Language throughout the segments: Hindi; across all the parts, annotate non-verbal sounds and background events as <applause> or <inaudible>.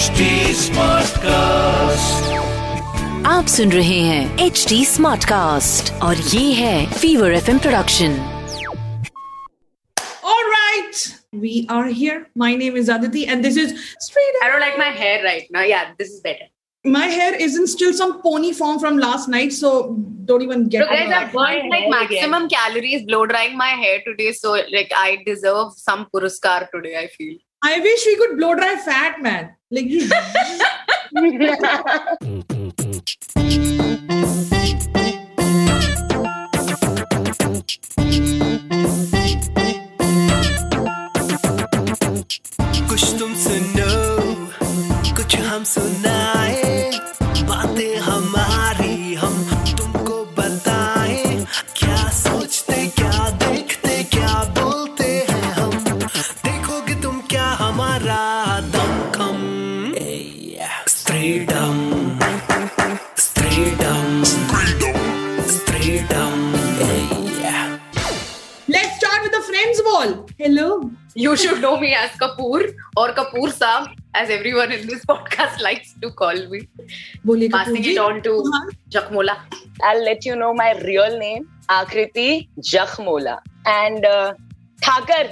HD Smartcast. आप सुन रहे हैं एच डी स्मार्ट कास्ट और ये है fever F production All right, we are here. My name is Aditi, and this is straight. I don't like my hair right now. Yeah, this is better. My hair is in still some pony form from last night, so don't even get. So guys, I've my burned like hair maximum calories blow drying my hair today. So like I deserve some puruskar today. I feel. I wish we could blow dry fat, man. Like you. <laughs> <laughs> <laughs> You should know me as Kapoor or Kapoor Saab, as everyone in this podcast likes to call me. बोलिए Passing Kapoor it on to हाँ, Jakmola. I'll let you know my real name, Akriti Jakhmola. And uh, Thakur,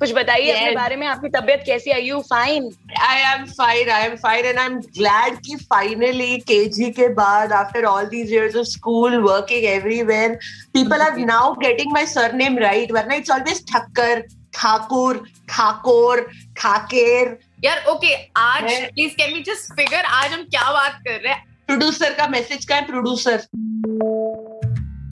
कुछ बताइए Yes. अपने बारे में आपकी तबीयत कैसी है you fine I am fine. I am fine, and I'm glad कि finally KG के बाद after all these years of school, working everywhere, people are now getting my surname right. वरना it's always Thakkar, Thakur, Thakor, Thaker. यार ओके आज please can we just figure आज हम क्या बात कर रहे हैं Producer का message का है producer.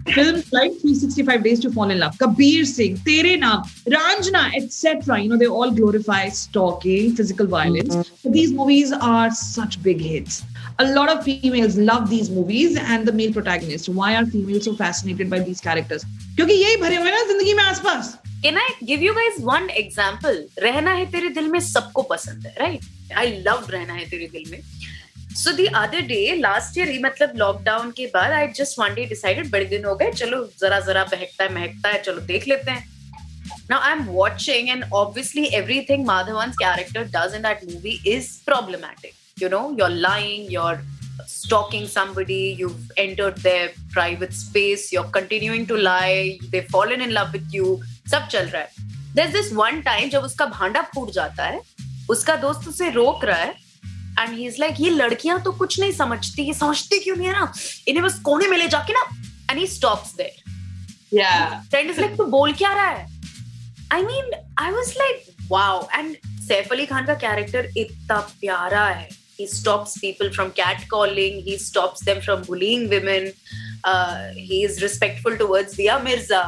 Films like 365 Days to Fall in Love, Kabir Singh, Tere Naam, Ranjana, etc. You know, they all glorify stalking, physical violence. But these movies are such big hits. A lot of females love these movies and the male protagonist. Why are females so fascinated by these characters? क्योंकि यही भरे हुए हैं ना ज़िंदगी में आसपास can I give you guys one example रहना है तेरे दिल में सबको पसंद है राइट आई लव रहना है तेरे दिल में so the other day last year मतलब लॉकडाउन के बाद I just one day decided बड़े दिन हो गए चलो जरा जरा बहकता है महकता है चलो देख लेते हैं Now I'm watching, and obviously everything Madhavan's character does in that movie is problematic. You know, you're lying, you're stalking somebody, you've entered their private space, you're continuing to lie, they've fallen in love with you, सब चल रहा है. There's this one time जब उसका भांडा फूट जाता है, उसका दोस्त उसे रोक रहा है, and he's like, ये लड़कियाँ तो कुछ नहीं समझती, ये समझती क्यों नहीं है ना? इन्हें बस कोने में ले जाके ना, and he stops there. Yeah. Friend is like तू बोल क्या रहा है I mean I was like wow and Saif Ali Khan का कैरेक्टर इतना प्यारा है he stops people from catcalling he stops them from bullying women uh, he is respectful towards दिया मिर्ज़ा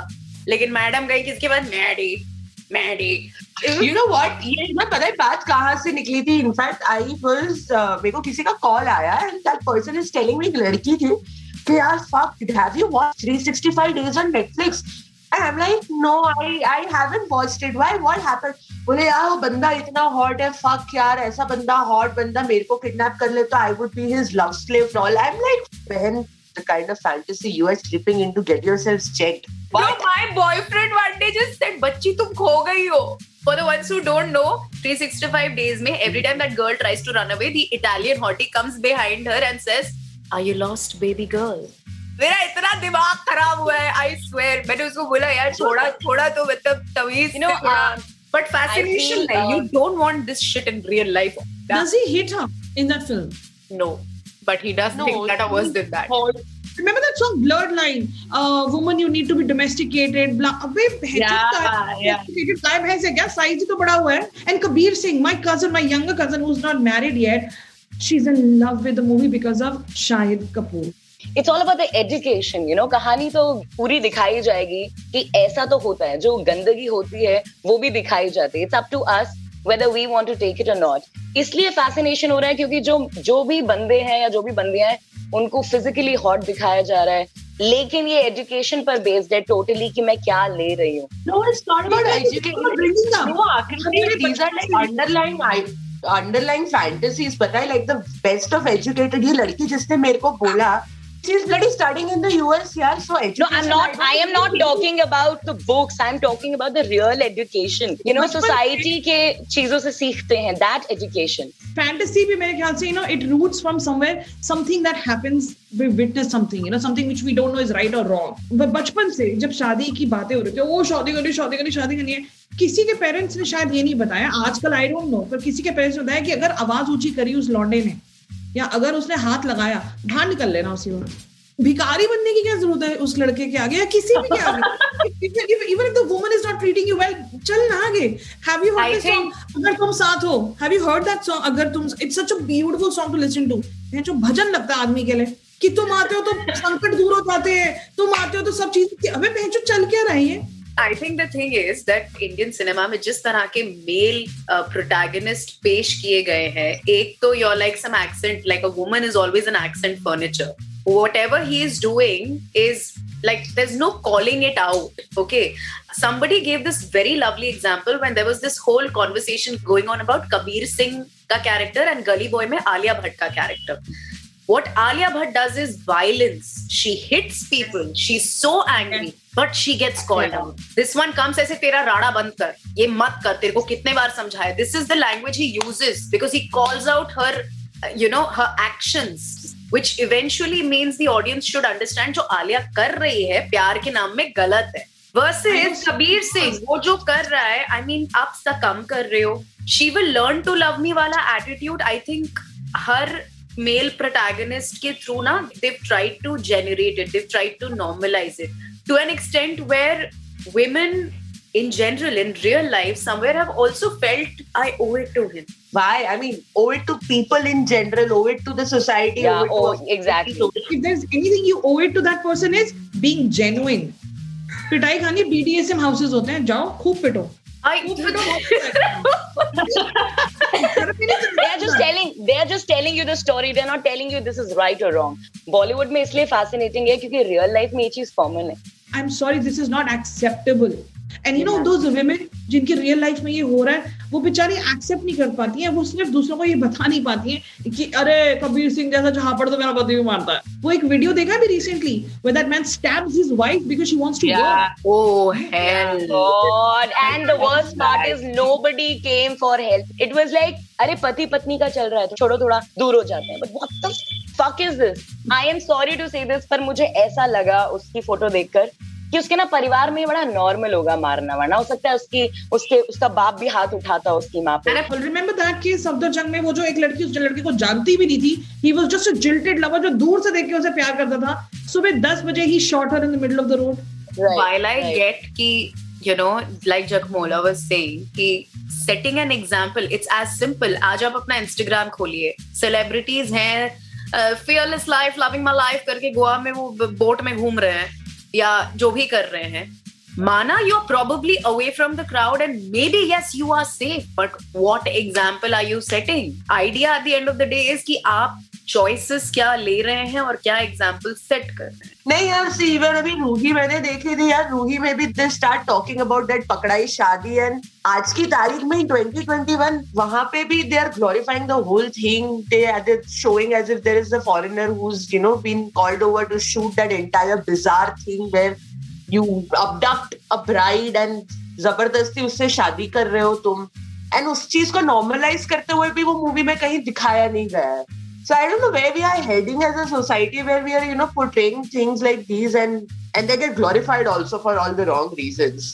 लेकिन मैडम गई किसके बाद? Maddy. Maddy. You know what ये मैं पता है, बात कहाँ से निकली थी? इनफैक्ट आई वॉज़ मेरे को किसी का कॉल आया and that person is telling me लड़की थी कि यार fuck have you watch 365 days on Netflix I am like no I I haven't watched it why what happened बोले, यार वो बंदा इतना हॉट है फक यार, ऐसा बंदा हॉट बंदा मेरे को किडनैप कर ले तो I would be his love slave all I am like बहन the kind of fantasy you are slipping into get yourselves checked No, my boyfriend one day just said, "बच्ची तुम खो गई हो." For the ones who don't know, 365 days में every time that girl tries to run away, the Italian hottie comes behind her and says, "Are you lost, baby girl?" मेरा इतना दिमाग खराब हुआ है आई स्वेयर मैंने उसको बोला यार थोड़ा थोड़ा तो मतलब तमीज You know, uh, but fascination I feel, है you uh, don't want this shit in real life does he hit her in that film no but he does No, think that worse than that remember that song blurred line uh woman you need to be domesticated blah अबे Yeah, का- domesticated भैंस है क्या साइज़ ही तो बड़ा हुआ है and Kabir Singh my cousin my younger cousin who's not married yet she's in love with the movie because of Shahid Kapoor it's all about the education you know कहानी तो पूरी दिखाई जाएगी कि ऐसा तो होता है जो गंदगी होती है वो भी दिखाई जाती है it's up to us whether we want to take it or not. इसलिए fascination हो रहा है क्योंकि जो जो भी बंदे हैं या जो भी बंदियाँ हैं उनको फिजिकली हॉट दिखाया जा रहा है। लेकिन ये एजुकेशन पर बेस्ड है टोटली कि मैं क्या ले रही हूँ। अंडरलाइन फैंटेसीज पता है like the best of educated ये लड़की जिसने मेरे को बोला she's bloody studying in the US, yeah. So No, I'm not. don't I am not talking about the books. I'm talking about the real education. You know, society के चीज़ों से सीखते हैं. That education. fantasy भी मेरे ख्याल से you know it roots from somewhere something that happens we witness something you know something which we don't know is right or wrong ब- बचपन से जब शादी की बातें हो रही थी वो शादी करनी शादी करनी शादी करनी है किसी के पेरेंट्स ने शायद ये नहीं बताया आजकल आई डोंट नो पर किसी के पेरेंट्स ने बताया कि अगर आवाज़ ऊँची करी उस लौंडे ने या अगर उसने हाथ लगाया बाहर निकल लेना उसी वक्त। भिखारी बनने की क्या ज़रूरत है उस लड़के के आगे या किसी भी के आगे? Even if the woman is not treating you well चल ना आगे। हैव यू हर्ड सॉन्ग अगर तुम साथ हो have you heard that song अगर तुम it's such a beautiful song to listen to ये जो भजन लगता है आदमी के लिए। कि तुम आते हो तो संकट दूर हो जाते हैं। तुम आते हो तो सब चीज़ हमें पहचो चल क्या रही है? I think the thing is that Indian cinema में जिस तरह के मेल प्रोटैगनिस्ट पेश किए गए हैं, एक तो your like some accent like a woman is always an accent furniture whatever he is doing is like there is no calling it out okay somebody gave this very lovely example when there was this whole conversation going on about Kabir Singh का कैरेक्टर एंड गली बॉय में आलिया भट्ट का character what Alia Bhatt does is violence. She hits people. She's so angry, but she gets called yeah. out. This one comes ऐसे तेरा राड़ा बंद कर ये मत कर तेरे को कितने बार समझाया This is the language he uses because he calls out her uh, you know her actions which eventually means the audience should understand जो आलिया कर रही है प्यार के नाम में गलत है वर्सेस कबीर सिंह वो जो कर रहा है आई I मीन mean, आप कम कर रहे हो she will learn to love me वाला attitude I think her male protagonist के थ्रू ना they've tried to generate it they've tried to normalize it to an extent where women in general in real life somewhere have also felt i owe it to him Why? I mean, owe it to people in general, owe it to the society. Yeah, owe it to oh, us. exactly. if there's anything you owe it to that person is being genuine पिटाई खानी बीडीएसएम हाउसेस होते हैं जाओ खूब पिटो I खूब पिटो they are just telling they are just telling you the story they're not telling you this is right or wrong Bollywood में इसलिए fascinating है क्योंकि रियल लाइफ में ये चीज़ कॉमन है I'm sorry, this is not acceptable. And you know दो विमेन जिनके रियल लाइफ में ये हो रहा है वो बेचारी एक्सेप्ट नहीं कर पाती है वो सिर्फ़ दूसरों को ये बता नहीं पाती है कि अरे कबीर सिंह जैसा झापड़ तो मेरा पति भी मारता है। वो एक वीडियो देखा भी recently way man stabs his wife because she wants to मुझे ऐसा लगा उसकी फ़ोटो देखकर। कि उसके ना परिवार में बड़ा नॉर्मल होगा मारना वरना हो सकता है उसकी उसके उसका बाप भी हाथ उठाता हो उसकी माँ रिमेम्बर दैट कि सफदर जंग में वो जो एक लड़की उस लड़के को जानती भी नहीं थी he was just jilted lover जो दूर से देख के उसे प्यार करता था। सुबह दस बजे ही shot in middle of the road gate की यू नो लाइक जगमोला वाज सेइंग कि setting an example it's as simple आज आप अपना इंस्टाग्राम खोलिए। सेलिब्रिटीज हैं fearless life loving my life करके गोवा में वो बोट में घूम रहे हैं। या जो भी कर रहे हैं, माना you are probably away from the crowd and maybe yes you are safe but what example are you setting idea at the end of the day is की आप choices क्या ले रहे हैं और क्या एग्ज़ाम्पल सेट कर रहे हैं? नहीं यार सी इवन अभी रूही मैंने देखी थी यार, रूही में भी they start talking about that पकड़ाई शादी एंड आज की तारीख में 2021 वहाँ पे भी they are glorifying the whole thing they are showing as if there is a foreigner who is you know been called over to shoot that entire bizarre thing where you abduct a bride and ज़बरदस्ती उससे शादी कर रहे हो तुम। एंड उस चीज़ को नॉर्मलाइज करते हुए भी वो मूवी में कहीं दिखाया नहीं गया है। So I don't know where we are heading as a society where we are, you know, portraying things like these and and they get glorified also for all the wrong reasons.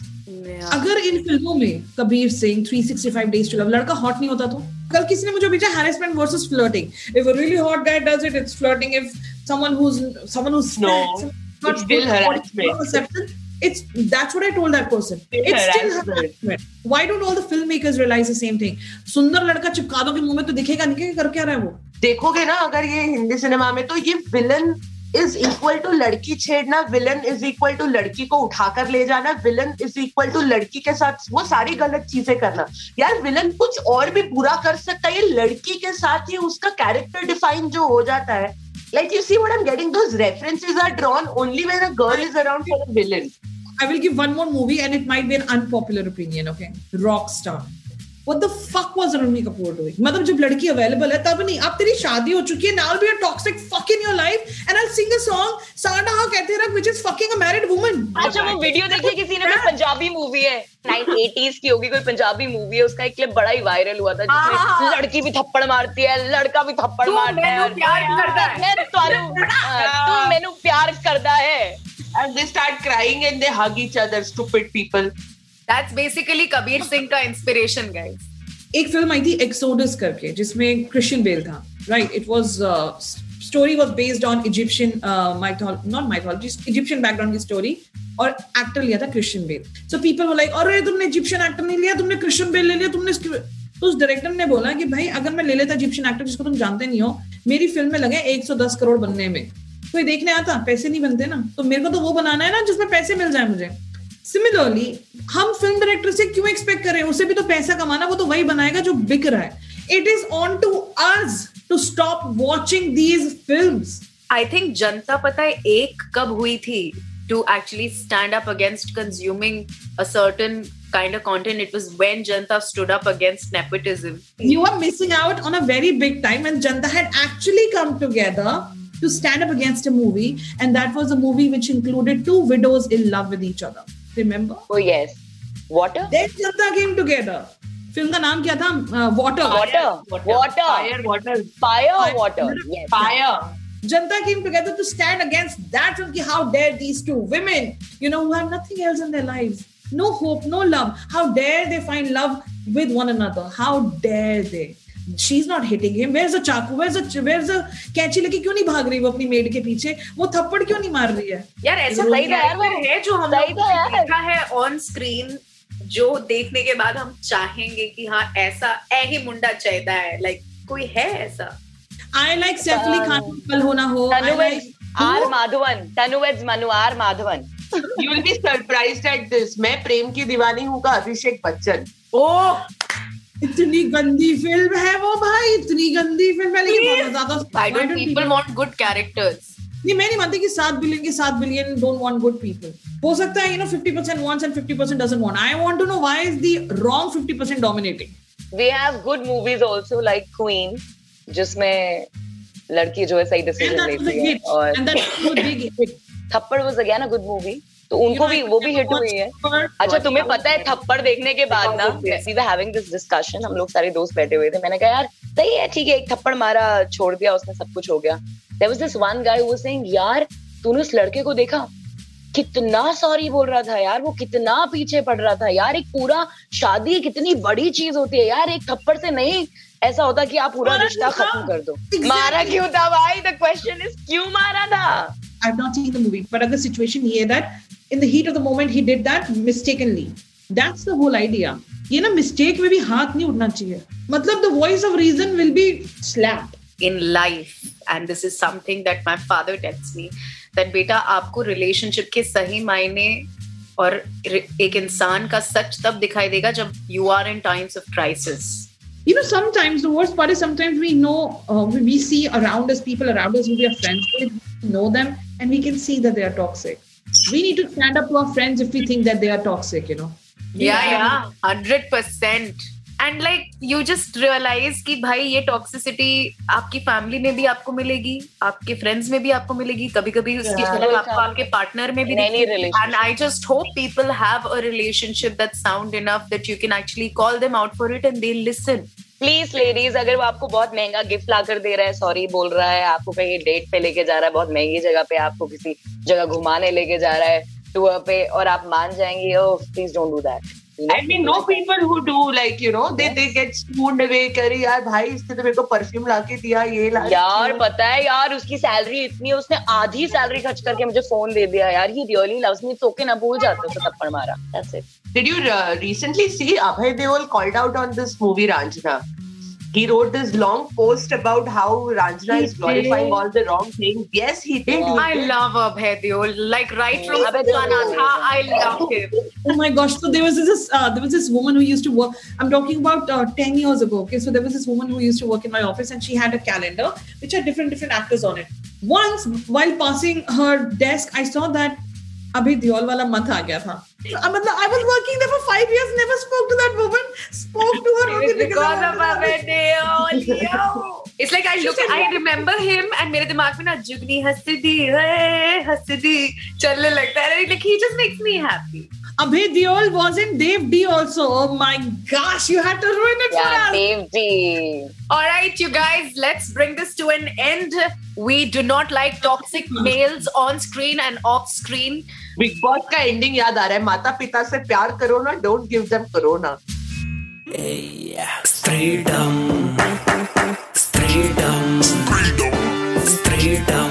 अगर इन फिल्मों में Kabir Singh 365 days to love लड़का हॉट नहीं होता तो कल किसी ने मुझे भेजा harassment versus flirting if a really hot guy does it it's flirting if someone whose someone whose No, it's still harassment. It's that's what I told that person. It's It's still harassment. harassment. Why don't all the filmmakers realize the same thing? सुंदर लड़का चिपका दो के मुंह में तो दिखेगा नहीं कि कर क्या रहा है वो देखोगे ना अगर ये हिंदी सिनेमा में तो ये विलन इज़ इक्वल टू लड़की छेड़ना विलन इज़ इक्वल टू लड़की को उठाकर ले जाना विलन इज़ इक्वल टू लड़की के साथ वो सारी गलत चीज़ें करना। यार विलन कुछ और भी बुरा कर सकता है लड़की के साथ ही उसका कैरेक्टर डिफाइन जो हो जाता है। Like you see I am getting those references are drawn only when a girl is around for a villain I will give one more movie and it might be an unpopular opinion okay rock What the fuck was Ranbir Kapoor doing? मतलब जब लड़की अवेलेबल है तब नहीं। अब तेरी शादी हो चुकी है now be a toxic fuck in your life and I sing a song साडा हा कहते रख which is fucking a married woman अच्छा वो वीडियो देखिए किसी ने? कोई पंजाबी मूवी है। 1980s की होगी कोई पंजाबी मूवी है उसका एक क्लिप बड़ा ही वायरल हुआ था जिसमें हाँ, हाँ। लड़की भी थप्पड़ मारती है लड़का भी थप्पड़ मारता है। प्यार करता है। मैं हाँ, तू मेनू प्यार करता है। And they start crying and they hug each other stupid people. That's basically Kabir Singh का inspiration, guys. एक फ़िल्म आई थी एक्सोडस करके जिसमें क्रिश्चियन बेल था right it was story was based on Egyptian not mythology Egyptian background की स्टोरी और एक्टर लिया था Christian Bale so people were like अरे तुमने इजिप्शियन एक्टर नहीं लिया तुमने क्रिश्चियन बेल ले लिया तुमने तो उस डायरेक्टर ने बोला कि भाई अगर मैं ले लेता इजिप्शियन एक्टर जिसको तुम जानते नहीं हो मेरी फ़िल्म में लगे 110 करोड़ बनने में। कोई देखने आता पैसे नहीं बनते ना। तो मेरे को तो वो बनाना है ना जिसमें पैसे मिल जाए मुझे। सिमिलरली हम फ़िल्म डायरेक्टर से क्यों एक्सपेक्ट करें उसे भी तो पैसा कमाना वो तो वही बनाएगा जो बिक रहा है it is on to us to stop watching these film I think जनता पता है एक कब हुई थी to actually stand up against consuming a certain kind of content. It was when Janta stood up against nepotism. you are missing out on a very big time and Janta had actually come together to stand up against a movie and that was a movie which included two widows in love with each other remember Janata game together film का नाम क्या था? Water water water water fire water fire Janata game together to stand against that film की how dare these two women you know who have nothing else in their life no hope no love how dare they find love with one another how dare they She's not hitting him. Where's the chaku? Where's the where's the कैंची लेके क्यों नहीं भाग रही वो अपनी मेड के पीछे वो थप्पड़ क्यों नहीं मार रही है यार ऐसा सही था यार वो। character है जो हम सही लोग था यार। देखा है ऑन स्क्रीन जो देखने के बाद हम चाहेंगे कि हाँ ऐसा ऐ ही मुंडा चाहता है लाइक कोई है ऐसा I like Saif Ali Khan कल होना हो R Madhavan Tanu weds Manu R Madhavan You will be surprised at this. मैं प्रेम की दीवानी हूँ का अभिषेक बच्चन. ओ इतनी गंदी फ़िल्म है वो भाई इतनी गंदी फ़िल्म है। लेकिन बहुत ज़्यादा I don't people want good characters नहीं मैं नहीं मानती कि सात बिलियन के सात billion don't want good people हो सकता है you know 50% wants and 50% doesn't want I want to know why is the wrong 50% dominating we have good movies also like Queen जिसमें लड़की जो है सही and डिसीज़न लेती है और <coughs> Thappad was again a good movie तो उनको भी वो भी हिट हुई है। अच्छा तुम्हें पता है थप्पड़ देखने के बाद ना we were having this discussion हम लोग सारे दोस्त बैठे हुए थे मैंने कहा यार सही है ठीक है एक थप्पड़ मारा छोड़ दिया उसने सब कुछ हो गया. There was this one guy who was saying यार तूने उस लड़के को देखा? कितना सॉरी बोल रहा था यार वो कितना पीछे पड़ रहा था यार एक पूरा शादी कितनी बड़ी चीज़ होती है यार एक थप्पड़ से नहीं ऐसा होता कि आप पूरा रिश्ता खत्म कर दो। Exactly. मारा क्यों था भाई? द क्वेश्चन इज़ क्यों मारा था? I've not seen the movie, but other situation here that in the heat of the moment he did that mistakenly. That's the whole idea. ये ना मिस्टेक में भी हाथ नहीं उठना चाहिए मतलब the voice of reason will be slapped in life and this is something that my father tells me that बेटा आपको रिलेशनशिप के सही मायने और रि- एक इंसान का सच तब दिखाई देगा जब you are in times of crisis you know sometimes the worst part is sometimes we know uh, we we see around us people around us who we are friends with know them and we can see that they are toxic we need to stand up to our friends if we think that they are toxic you know yeah yeah 100% and like you just realise कि भाई ये टॉक्सिसिटी आपकी फैमिली में भी आपको मिलेगी आपके फ्रेंड्स में भी आपको मिलेगी कभी कभी उसकी Yeah. झलक आपको आपके पार्टनर में भी In any दिखेगी। relationship. and I just hope people have a relationship that's sound enough that you can actually call them out for please ladies अगर वो आपको बहुत महँगा गिफ्ट ला कर दे रहा है सॉरी बोल रहा है, आपको कहीं डेट पे लेके जा रहा है, बहुत महँगी जगह पे आपको किसी जगह घुमाने लेके जा रहा है टूर पे, और आप मान जाएँगे ओ please don't do that I mean, know people who do like you know they they get swooned away. करे यार भाई इसने तो मेरे को परफ्यूम ला के दिया ये ला यार पता है यार उसकी सैलरी इतनी है उसने आधी सैलरी खर्च करके मुझे फ़ोन दे दिया यार he really loves me okay ना भूल जाते उसे थप्पड़ मारा that's it Did you uh, recently see Abhay Deol called out on this movie Ranjana? He wrote this long post about how Ranjana He is glorifying did. all the wrong things. Yes, he did. he I did. love Abhay Like right from Abhay Deol. Janatha, I love him. Oh my gosh! So there was this uh, there was this woman who used to work. I'm talking about uh, ten years ago. Okay, so there was this woman who used to work in my office, and she had a calendar which had different different actors on it. Once while passing her desk, I saw that Abhay Deol wala mat aa gaya tha. I mean, I was working there for five years, never spoke to that woman. Spoke to her only because, because I of wanted our to- birthday. Oh, yo. <laughs> It's like I look, said I what? remember him, and मेरे दिमाग में ना जुगनी हंसी दी, हे हंसी दी चलने लगता है. Like he just makes me happy. Abhay Deol was in Dave D also. Oh my gosh, you had to ruin it for Yeah, us. Dave D. All right, you guys, let's bring this to an end. We do not like toxic <laughs> males on screen and off screen. Bigg Boss का एंडिंग याद आ रहा है माता पिता से प्यार करो ना don't give them corona Freedom. Freedom. Freedom. Yeah.